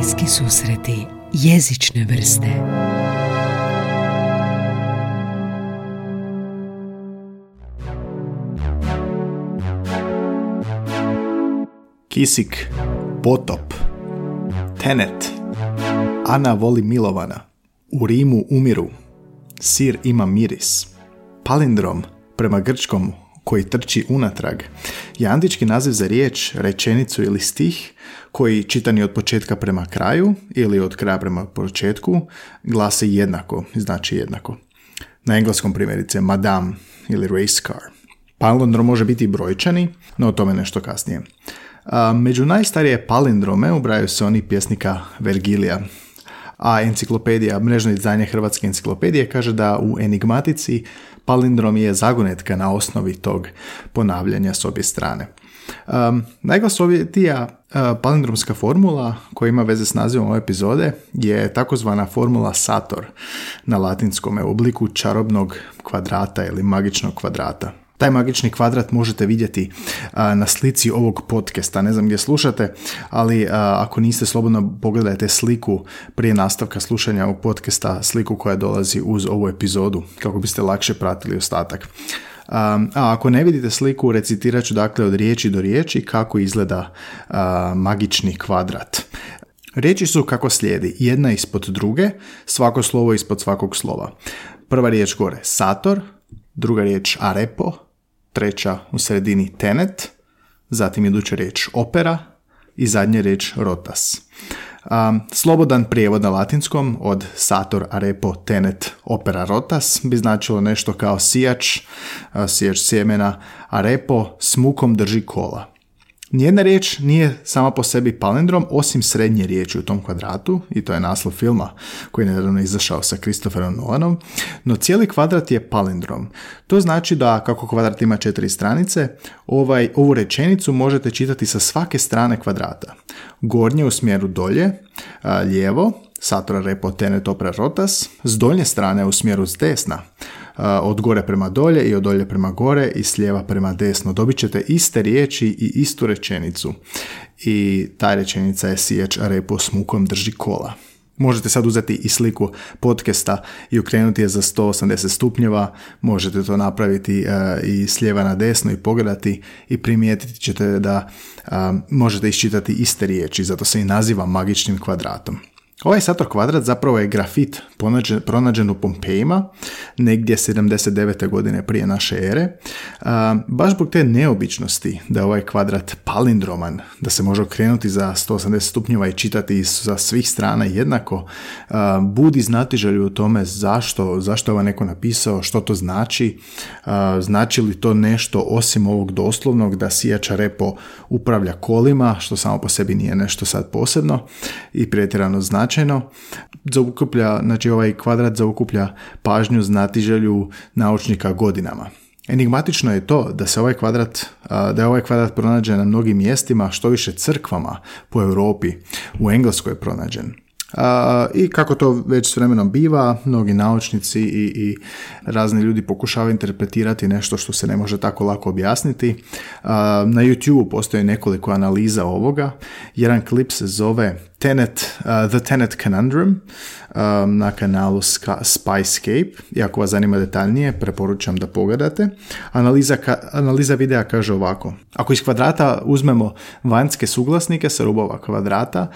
Bliski susreti jezične vrste. Kisik, Potop, Tenet, Ana voli Milovana, U Rimu umiru, Sir ima miris, Palindrom prema grčkom koji trči unatrag je antički naziv za riječ, rečenicu ili stih koji čitani od početka prema kraju ili od kraja prema početku glasi jednako, znači jednako. Na engleskom primjerice madame ili race car. Palindrom može biti brojčani, no o tome nešto kasnije. među najstarije palindrome ubraju se oni pjesnika Vergilija, a enciklopedija, mrežno izdanje Hrvatske enciklopedije kaže da u enigmatici palindrom je zagonetka na osnovi tog ponavljanja s obje strane. Um, najglasovitija uh, palindromska formula koja ima veze s nazivom ove epizode je takozvana formula Sator na latinskom obliku čarobnog kvadrata ili magičnog kvadrata. Taj magični kvadrat možete vidjeti na slici ovog podcasta. Ne znam gdje slušate, ali ako niste slobodno pogledajte sliku prije nastavka slušanja ovog podcasta, sliku koja dolazi uz ovu epizodu, kako biste lakše pratili ostatak. A ako ne vidite sliku, recitirat ću dakle od riječi do riječi kako izgleda magični kvadrat. Riječi su kako slijedi, jedna ispod druge, svako slovo ispod svakog slova. Prva riječ gore sator, druga riječ arepo, treća u sredini tenet, zatim iduća riječ opera i zadnja riječ rotas. slobodan prijevod na latinskom od sator arepo tenet opera rotas bi značilo nešto kao sijač, sijač sjemena, arepo s mukom drži kola. Nijedna riječ nije sama po sebi palindrom osim srednje riječi u tom kvadratu i to je naslov filma koji je nedavno izašao sa Christopherom Nolanom, no cijeli kvadrat je palindrom. To znači da kako kvadrat ima četiri stranice, ovaj, ovu rečenicu možete čitati sa svake strane kvadrata. Gornje u smjeru dolje, lijevo, satora repo tenet opera rotas, s donje strane u smjeru s desna, od gore prema dolje i od dolje prema gore i s lijeva prema desno. Dobit ćete iste riječi i istu rečenicu. I ta rečenica je sijeć repo s mukom drži kola. Možete sad uzeti i sliku podcasta i ukrenuti je za 180 stupnjeva, možete to napraviti i s lijeva na desno i pogledati i primijetiti ćete da možete iščitati iste riječi, zato se i naziva magičnim kvadratom. Ovaj Sator kvadrat zapravo je grafit pronađen u Pompejima, negdje 79. godine prije naše ere. baš zbog te neobičnosti da je ovaj kvadrat palindroman, da se može okrenuti za 180 stupnjeva i čitati sa svih strana jednako, budi znatiželju u tome zašto, zašto je ovaj neko napisao, što to znači, znači li to nešto osim ovog doslovnog da sijača repo upravlja kolima, što samo po sebi nije nešto sad posebno i pretjerano znači značajno. Zaukuplja, znači ovaj kvadrat zaukuplja pažnju znatiželju naučnika godinama. Enigmatično je to da se ovaj kvadrat, da je ovaj kvadrat pronađen na mnogim mjestima, što više crkvama po Europi, u Engleskoj je pronađen. I kako to već s vremenom biva, mnogi naučnici i, i razni ljudi pokušavaju interpretirati nešto što se ne može tako lako objasniti. Na YouTube postoji nekoliko analiza ovoga. Jedan klip se zove Tenet, uh, The Tenet Conundrum um, na kanalu Spyscape. I ako vas zanima detaljnije, preporučam da pogledate. Analiza, analiza videa kaže ovako. Ako iz kvadrata uzmemo vanjske suglasnike sa rubova kvadrata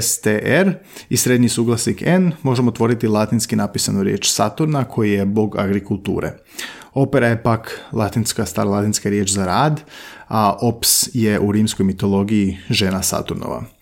str i srednji suglasnik n, možemo otvoriti latinski napisanu riječ Saturna koji je bog agrikulture. Opera je pak latinska, stara latinska riječ za rad, a ops je u rimskoj mitologiji žena Saturnova.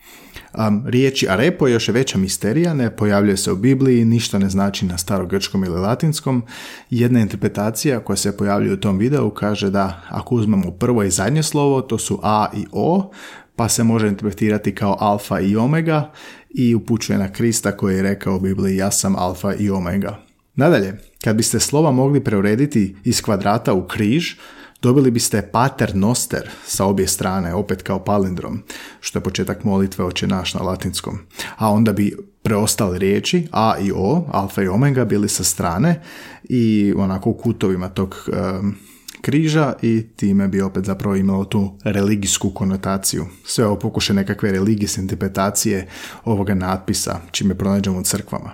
Um, riječi arepo je još veća misterija, ne pojavljuje se u Bibliji, ništa ne znači na starogrčkom ili latinskom. Jedna interpretacija koja se pojavljuje u tom videu kaže da ako uzmemo prvo i zadnje slovo, to su A i O, pa se može interpretirati kao alfa i omega i upućuje na Krista koji je rekao u Bibliji ja sam alfa i omega. Nadalje, kad biste slova mogli preurediti iz kvadrata u križ, dobili biste pater noster sa obje strane, opet kao palindrom, što je početak molitve oče naš na latinskom. A onda bi preostale riječi A i O, alfa i omega, bili sa strane i onako u kutovima tog križa i time bi opet zapravo imalo tu religijsku konotaciju. Sve ovo pokuše nekakve religijske interpretacije ovoga natpisa, čime pronađemo u crkvama.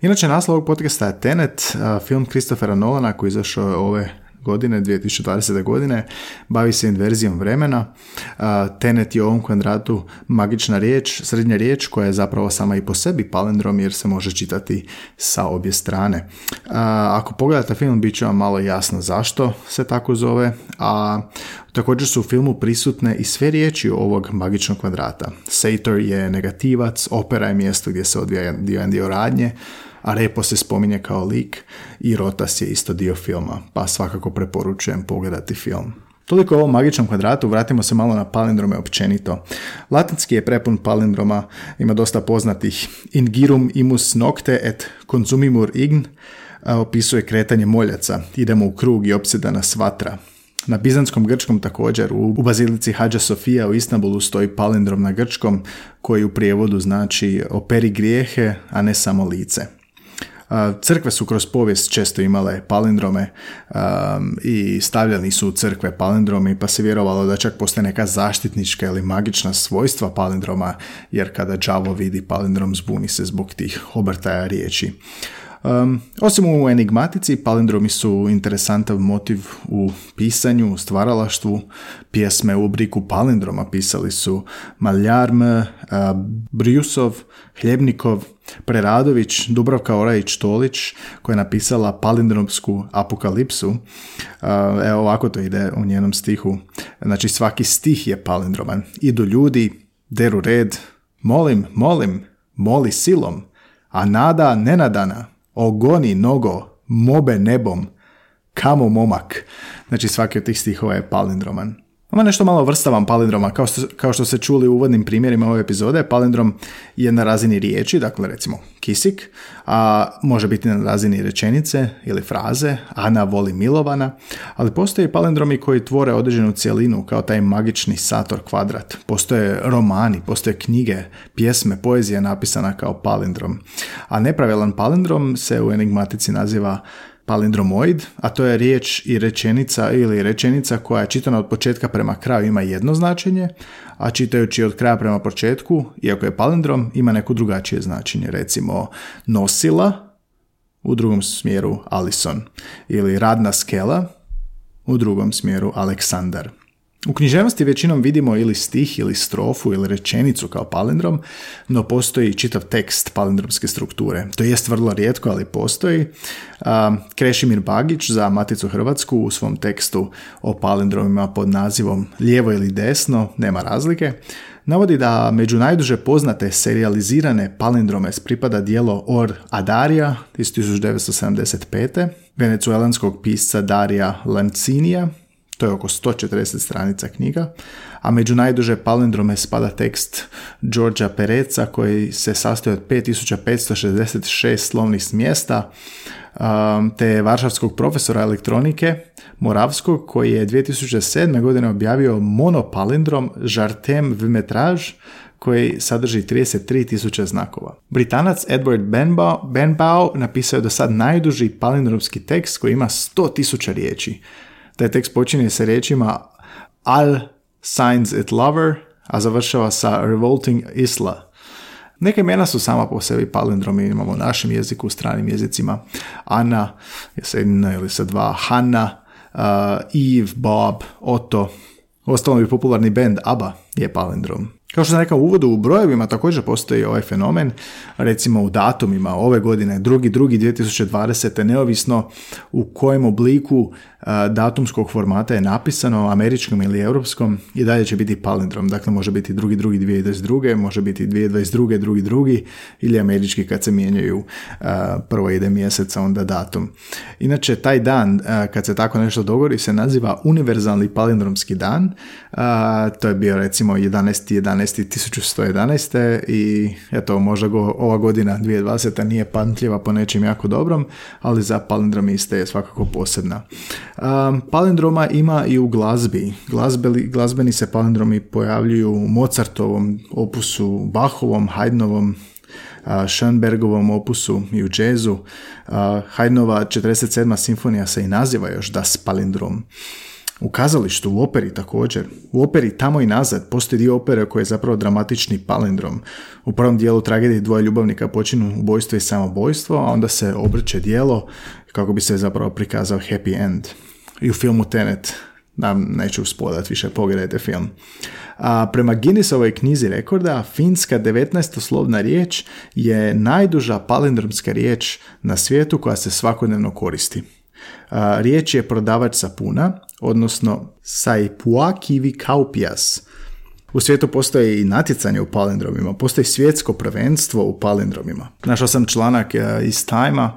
Inače, naslov ovog podcasta je Tenet, film Christophera Nolana koji izašao ove godine, 2020. godine, bavi se inverzijom vremena. Tenet je u ovom kvadratu magična riječ, srednja riječ koja je zapravo sama i po sebi palindrom jer se može čitati sa obje strane. Ako pogledate film, bit će vam malo jasno zašto se tako zove, a Također su u filmu prisutne i sve riječi ovog magičnog kvadrata. Sator je negativac, opera je mjesto gdje se odvija dio, radnje, a Repo se spominje kao lik i Rotas je isto dio filma, pa svakako preporučujem pogledati film. Toliko o ovom magičnom kvadratu, vratimo se malo na palindrome općenito. Latinski je prepun palindroma, ima dosta poznatih. Ingirum imus nocte et consumimur ign, opisuje kretanje moljaca. Idemo u krug i opsedana svatra. Na bizanskom grčkom također, u bazilici Hadža Sofija u Istanbulu stoji palindrom na grčkom koji u prijevodu znači operi grijehe, a ne samo lice. Crkve su kroz povijest često imale palindrome i stavljali su u crkve palindromi pa se vjerovalo da čak postoje neka zaštitnička ili magična svojstva palindroma jer kada đavo vidi palindrom zbuni se zbog tih obrtaja riječi. Um, osim u enigmatici, palindromi su interesantav motiv u pisanju, u stvaralaštvu. Pjesme u obliku palindroma pisali su Maljarm, uh, Brjusov, Hljebnikov, Preradović, Dubravka Orajić-Tolić, koja je napisala palindromsku apokalipsu. Uh, evo ovako to ide u njenom stihu. Znači svaki stih je palindroman. Idu ljudi, deru red, molim, molim, moli silom, a nada nenadana, ogoni nogo, mobe nebom, kamo momak. Znači svaki od tih stihova je palindroman. Ima nešto malo vrstavan palindroma, kao što, kao što se čuli u uvodnim primjerima ove epizode, palindrom je na razini riječi, dakle recimo kisik, a može biti na razini rečenice ili fraze, Ana voli Milovana, ali postoje palindromi koji tvore određenu cjelinu kao taj magični sator kvadrat. Postoje romani, postoje knjige, pjesme, poezija napisana kao palindrom. A nepravilan palindrom se u enigmatici naziva palindromoid, a to je riječ i rečenica ili rečenica koja je čitana od početka prema kraju ima jedno značenje, a čitajući od kraja prema početku, iako je palindrom, ima neko drugačije značenje. Recimo nosila, u drugom smjeru Alison, ili radna skela, u drugom smjeru Aleksandar. U književnosti većinom vidimo ili stih ili strofu ili rečenicu kao palindrom, no postoji čitav tekst palindromske strukture. To jest vrlo rijetko, ali postoji. Krešimir Bagić za Maticu Hrvatsku u svom tekstu o palindromima pod nazivom Lijevo ili desno, nema razlike, navodi da među najduže poznate serijalizirane palindrome pripada dijelo Or Adarija iz 1975. venecuelanskog pisca Darija Lancinija to je oko 140 stranica knjiga, a među najduže palindrome spada tekst Georgia Pereca koji se sastoji od 5566 slovnih mjesta, um, te varšavskog profesora elektronike Moravskog koji je 2007. godine objavio monopalindrom Žartem Vimetraž koji sadrži 33.000 znakova. Britanac Edward Benbow, Benbow napisao je do sad najduži palindromski tekst koji ima 100.000 riječi. Taj tekst počinje sa riječima Al signs it lover, a završava sa revolting isla. Neke imena su sama po sebi palindromi, imamo u našem jeziku, u stranim jezicima. Ana sa jedna ili sa dva, Hanna, uh, Eve, Bob, Otto. Ostalom je popularni band ABBA je palindrom. Kao što sam rekao u uvodu, u brojevima također postoji ovaj fenomen, recimo u datumima ove godine, drugi, drugi 2020. neovisno u kojem obliku datumskog formata je napisano, američkom ili europskom, i dalje će biti palindrom. Dakle, može biti drugi, drugi 2022. može biti 2022. drugi, drugi, ili američki kad se mijenjaju prvo ide mjeseca, onda datum. Inače, taj dan, kad se tako nešto dogodi, se naziva univerzalni palindromski dan. To je bio recimo 11. 11. 1111. i eto, možda go, ova godina 2020. nije pamtljiva po nečem jako dobrom, ali za palindromiste je svakako posebna. Um, palindroma ima i u glazbi. Glazbeli, glazbeni se palindromi pojavljuju u Mozartovom opusu, Bachovom, Haydnovom, Schoenbergovom opusu i u džezu. Haydnova 47. simfonija se i naziva još Das Palindrom. U kazalištu, u operi također. U operi tamo i nazad postoji dio opere koji je zapravo dramatični palindrom. U prvom dijelu tragedije dvoje ljubavnika počinu ubojstvo i samobojstvo, a onda se obrće dijelo kako bi se zapravo prikazao happy end. I u filmu Tenet, da neću spodati više, pogledajte film. A prema Guinnessovoj knjizi rekorda, finska 19-slovna riječ je najduža palindromska riječ na svijetu koja se svakodnevno koristi. A, riječ je prodavač sapuna, odnosno saipuakivi kaupias. U svijetu postoji i natjecanje u palindromima, postoji svjetsko prvenstvo u palindromima. Našao sam članak e, iz time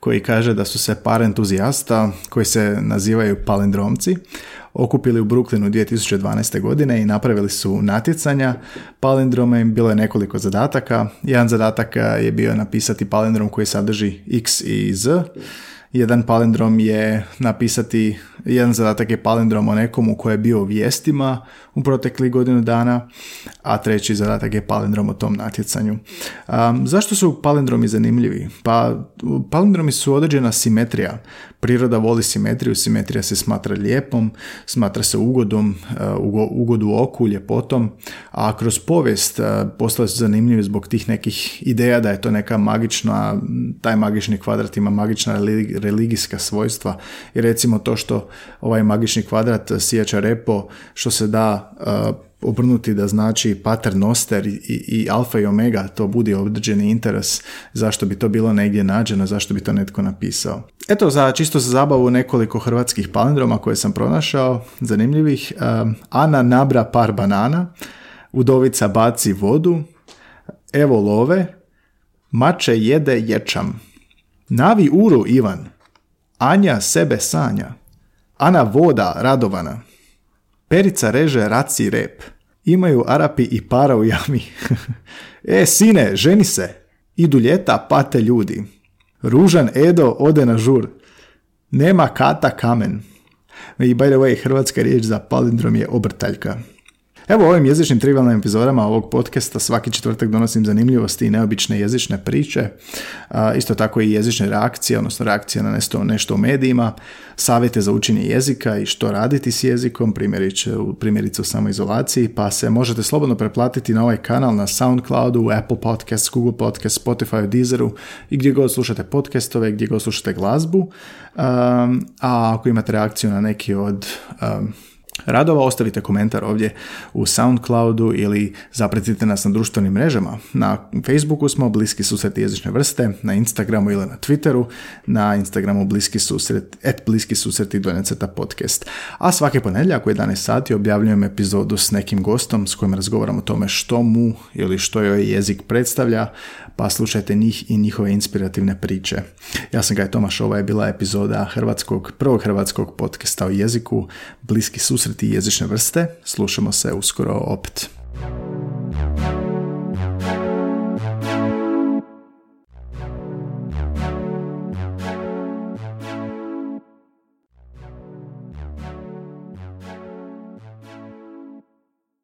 koji kaže da su se par entuzijasta koji se nazivaju palindromci okupili u Brooklynu 2012. godine i napravili su natjecanja palindrome. im bilo je nekoliko zadataka. Jedan zadatak je bio napisati palindrom koji sadrži x i z. Jedan palindrom je napisati jedan zadatak je palindrom o nekomu koji je bio u vijestima u proteklih godinu dana, a treći zadatak je palindrom o tom natjecanju. zašto su palindromi zanimljivi? Pa palindromi su određena simetrija. Priroda voli simetriju, simetrija se smatra lijepom, smatra se ugodom, uh, ugodu oku, ljepotom, a kroz povijest uh, postali su zanimljivi zbog tih nekih ideja da je to neka magična, taj magični kvadrat ima magična religijska svojstva i recimo to što ovaj magični kvadrat sijača repo što se da obrnuti da znači pater noster i, i alfa i omega, to budi određeni interes zašto bi to bilo negdje nađeno, zašto bi to netko napisao. Eto, za čisto za zabavu nekoliko hrvatskih palindroma koje sam pronašao, zanimljivih. Ana nabra par banana, Udovica baci vodu, Evo love, Mače jede ječam, Navi uru Ivan, Anja sebe sanja, Ana voda radovana. Perica reže raci rep. Imaju Arapi i para u jami. e, sine, ženi se. Idu ljeta, pate ljudi. Ružan Edo ode na žur. Nema kata kamen. I by the way, hrvatska riječ za palindrom je obrtaljka. Evo ovim jezičnim trivialnim epizodama ovog podcasta svaki četvrtak donosim zanimljivosti i neobične jezične priče, isto tako i jezične reakcije, odnosno reakcije na nešto, nešto u medijima, savjete za učenje jezika i što raditi s jezikom, primjerice u samoizolaciji, pa se možete slobodno preplatiti na ovaj kanal na Soundcloudu, Apple Podcast, Google Podcast, Spotify, Deezeru i gdje god slušate podcastove, gdje god slušate glazbu. a ako imate reakciju na neki od radova, ostavite komentar ovdje u Soundcloudu ili zapretite nas na društvenim mrežama. Na Facebooku smo Bliski susret jezične vrste, na Instagramu ili na Twitteru, na Instagramu Bliski susret, et Bliski susret i podcast. A svake ponedjeljak u 11 sati objavljujem epizodu s nekim gostom s kojim razgovaram o tome što mu ili što joj jezik predstavlja, pa slušajte njih i njihove inspirativne priče. Ja sam Gaj Tomaš, ova je bila epizoda hrvatskog, prvog hrvatskog podcasta o jeziku, Bliski susret susreti jezične vrste. Slušamo se uskoro opet.